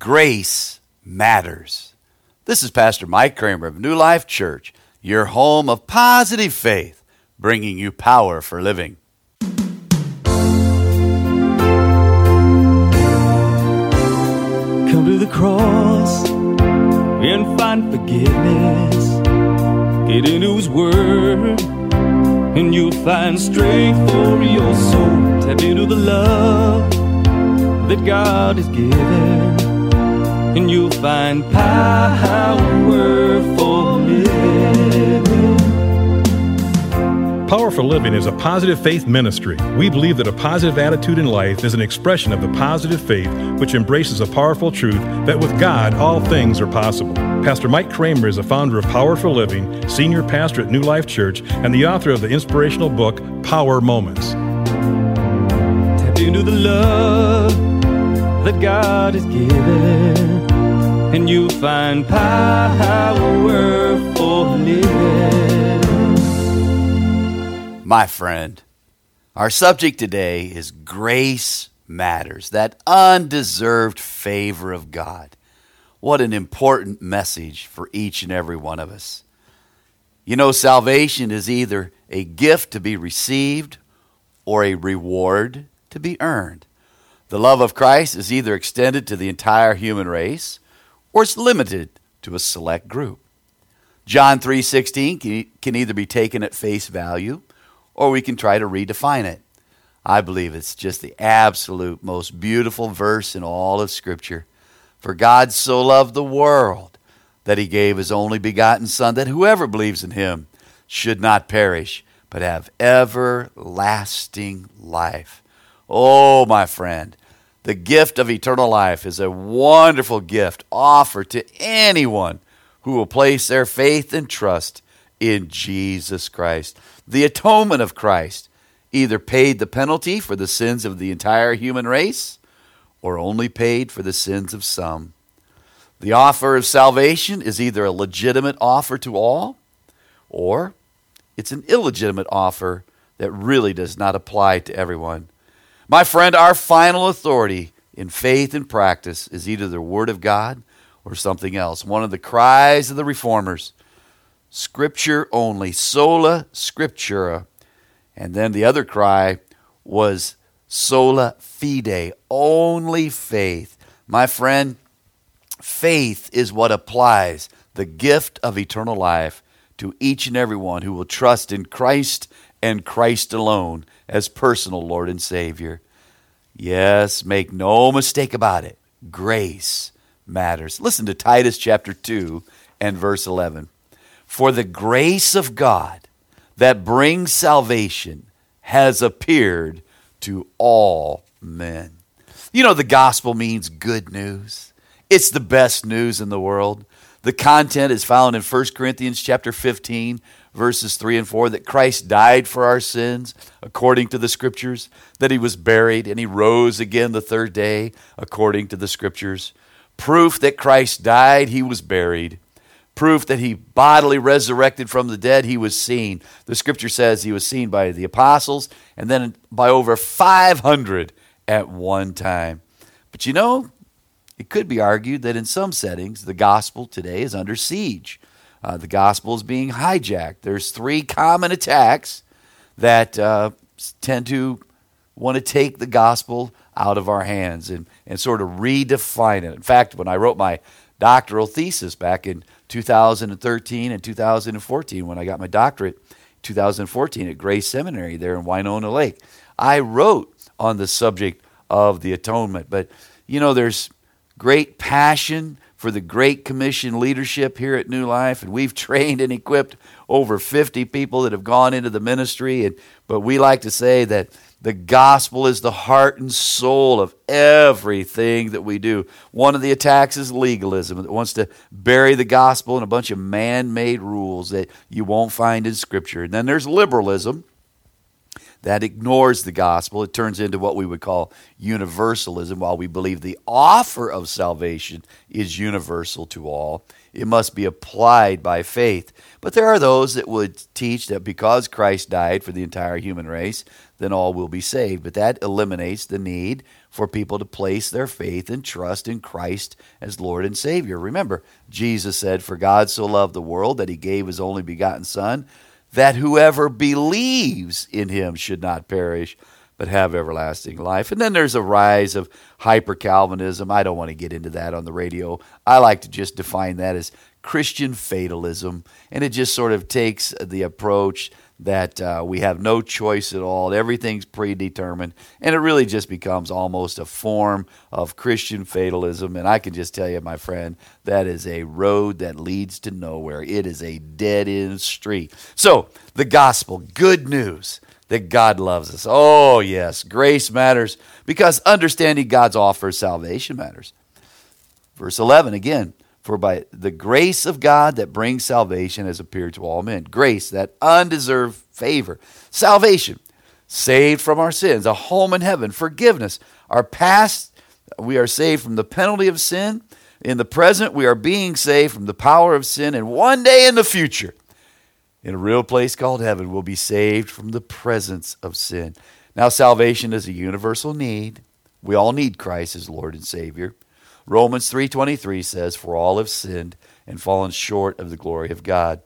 Grace matters. This is Pastor Mike Kramer of New Life Church, your home of positive faith, bringing you power for living. Come to the cross and find forgiveness. Get into His Word, and you'll find strength for your soul. Tap into the love that God has given, and you'll find power for living. Power for Living is a positive faith ministry. We believe that a positive attitude in life is an expression of the positive faith which embraces a powerful truth that with God all things are possible. Pastor Mike Kramer is a founder of Power for Living, senior pastor at New Life Church, and the author of the inspirational book Power Moments. Tap into the love that God has given, and you'll find power for living. My friend, our subject today is grace matters, that undeserved favor of God. What an important message for each and every one of us. You know, salvation is either a gift to be received or a reward to be earned. The love of Christ is either extended to the entire human race or it's limited to a select group. John 3:16 can, either be taken at face value or we can try to redefine it. I believe it's just the absolute most beautiful verse in all of Scripture. For God so loved the world that he gave his only begotten Son, that whoever believes in him should not perish, but have everlasting life. Oh, my friend, the gift of eternal life is a wonderful gift offered to anyone who will place their faith and trust in Jesus Christ. The atonement of Christ either paid the penalty for the sins of the entire human race or only paid for the sins of some. The offer of salvation is either a legitimate offer to all or it's an illegitimate offer that really does not apply to everyone. My friend, our final authority in faith and practice is either the Word of God or something else. One of the cries of the reformers Scripture only, sola scriptura. And then the other cry was sola fide, only faith. My friend, faith is what applies the gift of eternal life to each and every one who will trust in Christ and Christ alone as personal Lord and Savior. Yes, make no mistake about it. Grace matters. Listen to Titus chapter 2 and verse 11. For the grace of God that brings salvation has appeared to all men. You know, the gospel means good news. It's the best news in the world. The content is found in 1 Corinthians chapter 15, verses 3 and 4, that Christ died for our sins according to the scriptures, that he was buried and he rose again the third day according to the scriptures. Proof that Christ died, he was buried proof that he bodily resurrected from the dead, he was seen. The scripture says he was seen by the apostles and then by over 500 at one time. But you know, it could be argued that in some settings, the gospel today is under siege. Uh, the gospel is being hijacked. There's three common attacks that uh, tend to want to take the gospel out of our hands and, and sort of redefine it. In fact, when I wrote my doctoral thesis back in 2013 and 2014 when I got my doctorate 2014 at Grace Seminary there in Winona Lake. I wrote on the subject of the atonement, but you know there's great passion for the Great Commission leadership here at New Life, and we've trained and equipped over 50 people that have gone into the ministry. And but we like to say that the gospel is the heart and soul of everything that we do. One of the attacks is legalism that wants to bury the gospel in a bunch of man made rules that you won't find in Scripture. And then there's liberalism that ignores the gospel. It turns into what we would call universalism. While we believe the offer of salvation is universal to all, it must be applied by faith. But there are those that would teach that because Christ died for the entire human race, then all will be saved. But that eliminates the need for people to place their faith and trust in Christ as Lord and Savior. Remember, Jesus said, For God so loved the world that he gave his only begotten Son, that whoever believes in him should not perish, but have everlasting life. And then there's a rise of hyper Calvinism. I don't want to get into that on the radio. I like to just define that as Christian fatalism. And it just sort of takes the approach that uh, we have no choice at all. Everything's predetermined. And it really just becomes almost a form of Christian fatalism. And I can just tell you, my friend, that is a road that leads to nowhere. It is a dead end street. So, the gospel, good news that God loves us. Oh, yes, grace matters because understanding God's offer of salvation matters. Verse 11 again, for by the grace of God that brings salvation has appeared to all men. Grace, that undeserved favor. Salvation, saved from our sins, a home in heaven, forgiveness. Our past, we are saved from the penalty of sin. In the present, we are being saved from the power of sin. And one day in the future, in a real place called heaven, we'll be saved from the presence of sin. Now, salvation is a universal need. We all need Christ as Lord and Savior. Romans 3:23 says for all have sinned and fallen short of the glory of God.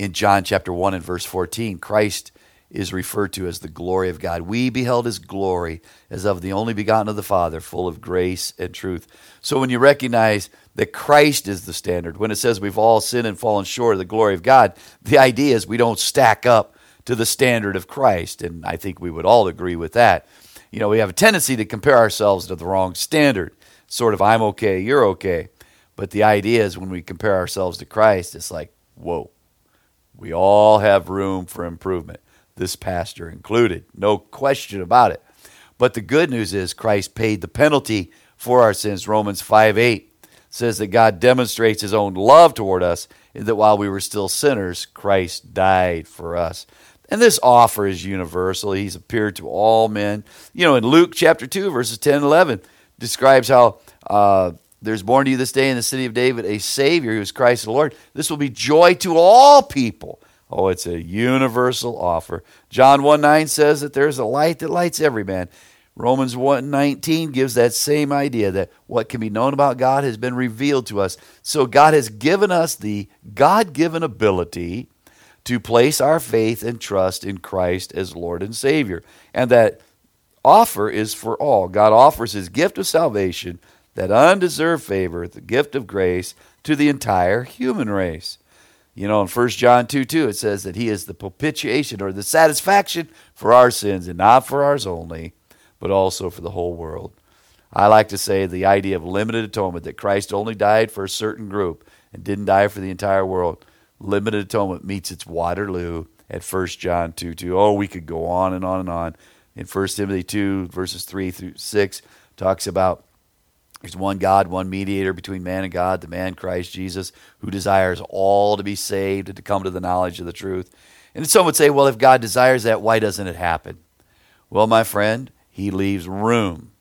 In John chapter 1 and verse 14, Christ is referred to as the glory of God. We beheld his glory as of the only begotten of the Father, full of grace and truth. So when you recognize that Christ is the standard, when it says we've all sinned and fallen short of the glory of God, the idea is we don't stack up to the standard of Christ. And I think we would all agree with that. You know, we have a tendency to compare ourselves to the wrong standard sort of I'm okay, you're okay. But the idea is when we compare ourselves to Christ, it's like, whoa, we all have room for improvement, this pastor included. No question about it. But the good news is Christ paid the penalty for our sins. Romans 5 8 says that God demonstrates his own love toward us, in that while we were still sinners, Christ died for us. And this offer is universal. He's appeared to all men. You know, in Luke chapter 2, verses 10 and 11, describes how uh, there's born to you this day in the city of David a Savior who is Christ the Lord. This will be joy to all people. Oh, it's a universal offer. John 1 9 says that there's a light that lights every man. Romans 1 19 gives that same idea that what can be known about God has been revealed to us. So God has given us the God given ability to place our faith and trust in Christ as Lord and Savior. And that offer is for all. God offers his gift of salvation, that undeserved favor, the gift of grace, to the entire human race. You know, in 1 John 2 2, it says that he is the propitiation or the satisfaction for our sins, and not for ours only, but also for the whole world. I like to say the idea of limited atonement, that Christ only died for a certain group and didn't die for the entire world. Limited atonement meets its Waterloo at 1 John 2 2. Oh, we could go on and on and on in 1 Timothy 2, verses 3 through 6, talks about there's one God, one mediator between man and God, the man Christ Jesus, who desires all to be saved and to come to the knowledge of the truth. And some would say, well, if God desires that, why doesn't it happen? Well, my friend, he leaves room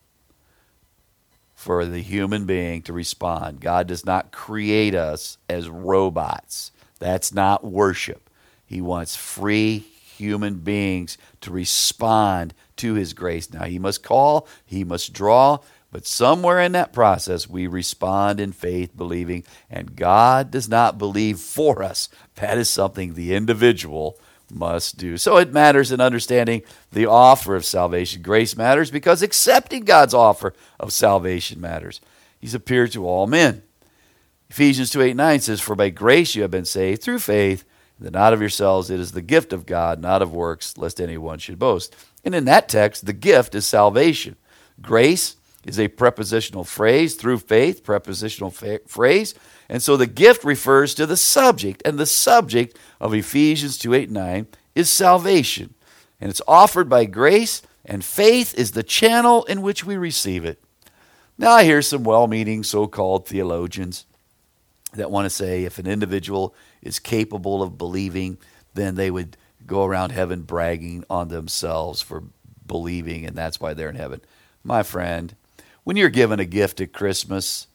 for the human being to respond. God does not create us as robots. That's not worship. He wants free human beings to respond to his grace. Now, he must call, he must draw, but somewhere in that process, we respond in faith, believing, and God does not believe for us. That is something the individual must do. So it matters in understanding the offer of salvation. Grace matters because accepting God's offer of salvation matters. He's appeared to all men. Ephesians 2 8 9 says, For by grace you have been saved through faith, that not of yourselves, it is the gift of God, not of works, lest anyone should boast. And in that text, the gift is salvation. Grace is a prepositional phrase through faith, prepositional fa- phrase. And so the gift refers to the subject, and the subject of Ephesians 2 8 9 is salvation. And it's offered by grace, and faith is the channel in which we receive it. Now, I hear some well meaning so called theologians that want to say if an individual is capable of believing, then they would go around heaven bragging on themselves for believing, and that's why they're in heaven. My friend, when you're given a gift at Christmas,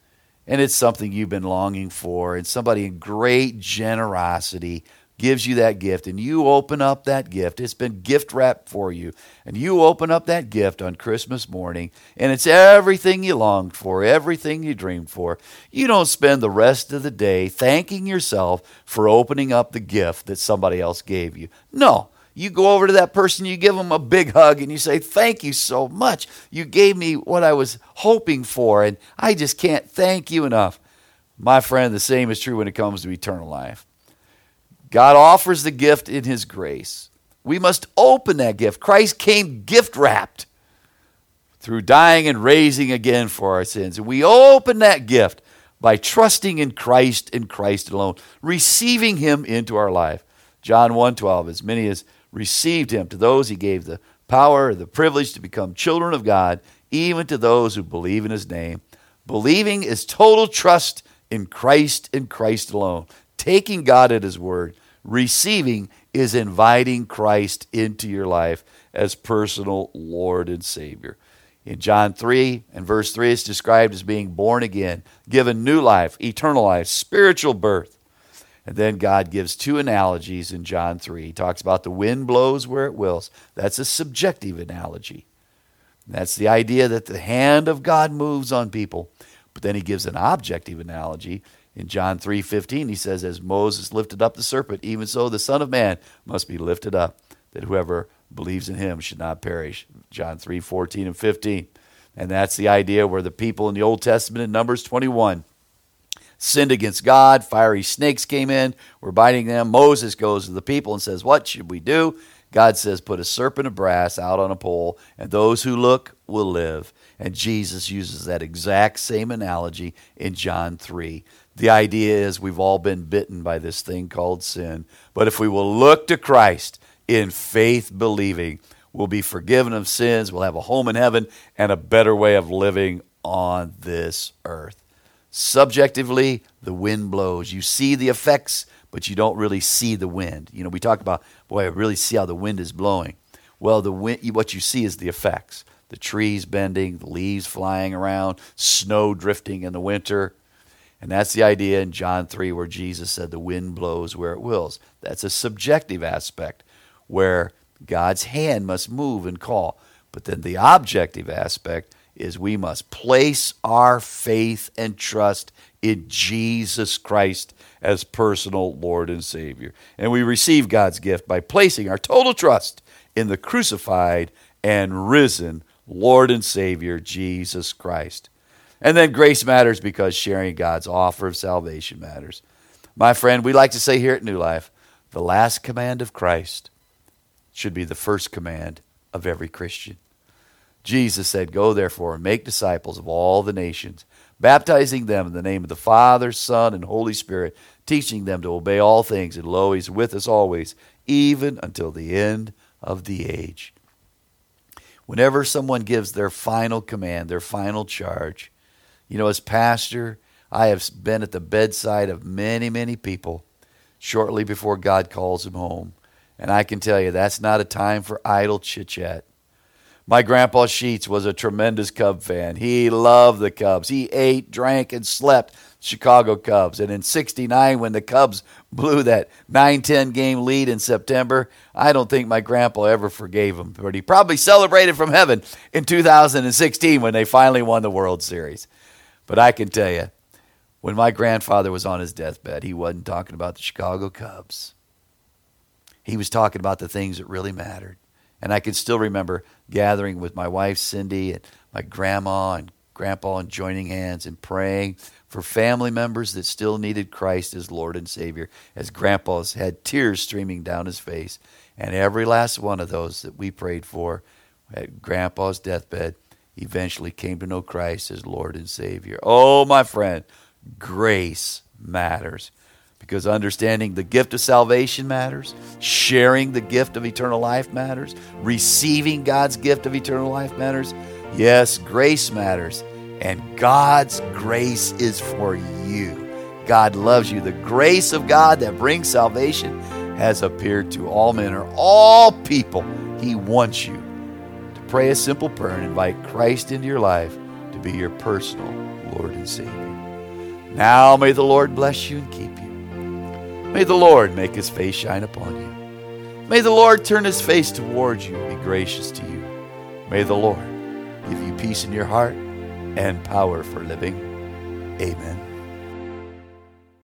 and it's something you've been longing for, and somebody in great generosity gives you that gift and you open up that gift, it's been gift wrapped for you, and you open up that gift on Christmas morning, and it's everything you longed for, everything you dreamed for, you don't spend the rest of the day thanking yourself for opening up the gift that somebody else gave you. No. You go over to that person, you give them a big hug, and you say, Thank you so much. You gave me what I was hoping for, and I just can't thank you enough. My friend, the same is true when it comes to eternal life. God offers the gift in His grace. We must open that gift. Christ came gift wrapped through dying and raising again for our sins. And we open that gift by trusting in Christ and Christ alone, receiving Him into our life. John 1:12 As many as received Him, to those He gave the power, the privilege to become children of God, even to those who believe in His name. Believing is total trust in Christ and Christ alone taking God at His word. Receiving is inviting Christ into your life as personal Lord and Savior. In John 3 and verse 3, it's described as being born again, given new life, eternal life, spiritual birth. And then God gives two analogies in John 3. He talks about the wind blows where it wills. That's a subjective analogy. That's the idea that the hand of God moves on people. But then he gives an objective analogy in John 3:15 he says as Moses lifted up the serpent even so the son of man must be lifted up that whoever believes in him should not perish. John 3:14 and 15. And that's the idea where the people in the Old Testament in Numbers 21 sinned against God, fiery snakes came in, were biting them. Moses goes to the people and says, "What should we do?" God says, "Put a serpent of brass out on a pole, and those who look will live." And Jesus uses that exact same analogy in John 3 the idea is we've all been bitten by this thing called sin. But if we will look to Christ in faith believing, we'll be forgiven of sins, we'll have a home in heaven, and a better way of living on this earth. Subjectively, the wind blows. You see the effects, but you don't really see the wind. You know, we talk about, boy, I really see how the wind is blowing. Well, the wind, what you see is the effects the trees bending, the leaves flying around, snow drifting in the winter. And that's the idea in John 3 where Jesus said the wind blows where it wills. That's a subjective aspect where God's hand must move and call. But then the objective aspect is we must place our faith and trust in Jesus Christ as personal Lord and Savior. And we receive God's gift by placing our total trust in the crucified and risen Lord and Savior, Jesus Christ. And then grace matters because sharing God's offer of salvation matters. My friend, we like to say here at New Life, the last command of Christ should be the first command of every Christian. Jesus said, Go therefore and make disciples of all the nations, baptizing them in the name of the Father, Son, and Holy Spirit, teaching them to obey all things, and lo, He's with us always, even until the end of the age. Whenever someone gives their final command, their final charge, you know, as pastor, I have been at the bedside of many, many people shortly before God calls them home. And I can tell you, that's not a time for idle chit chat. My grandpa Sheets was a tremendous Cub fan. He loved the Cubs. He ate, drank, and slept Chicago Cubs. And in 69, when the Cubs blew that 9 10 game lead in September, I don't think my grandpa ever forgave him. But he probably celebrated from heaven in 2016 when they finally won the World Series. But I can tell you, when my grandfather was on his deathbed, he wasn't talking about the Chicago Cubs. He was talking about the things that really mattered. And I can still remember gathering with my wife, Cindy, and my grandma and grandpa, and joining hands and praying for family members that still needed Christ as Lord and Savior, as grandpa's had tears streaming down his face. And every last one of those that we prayed for at grandpa's deathbed eventually came to know Christ as Lord and Savior. Oh, my friend, grace matters because understanding the gift of salvation matters, sharing the gift of eternal life matters, receiving God's gift of eternal life matters. Yes, grace matters, and God's grace is for you. God loves you. The grace of God that brings salvation has appeared to all men or all people. He wants you to Pray a simple prayer and invite Christ into your life to be your personal Lord and Savior. Now may the Lord bless you and keep you. May the Lord make his face shine upon you. May the Lord turn his face towards you and be gracious to you. May the Lord give you peace in your heart and power for living. Amen.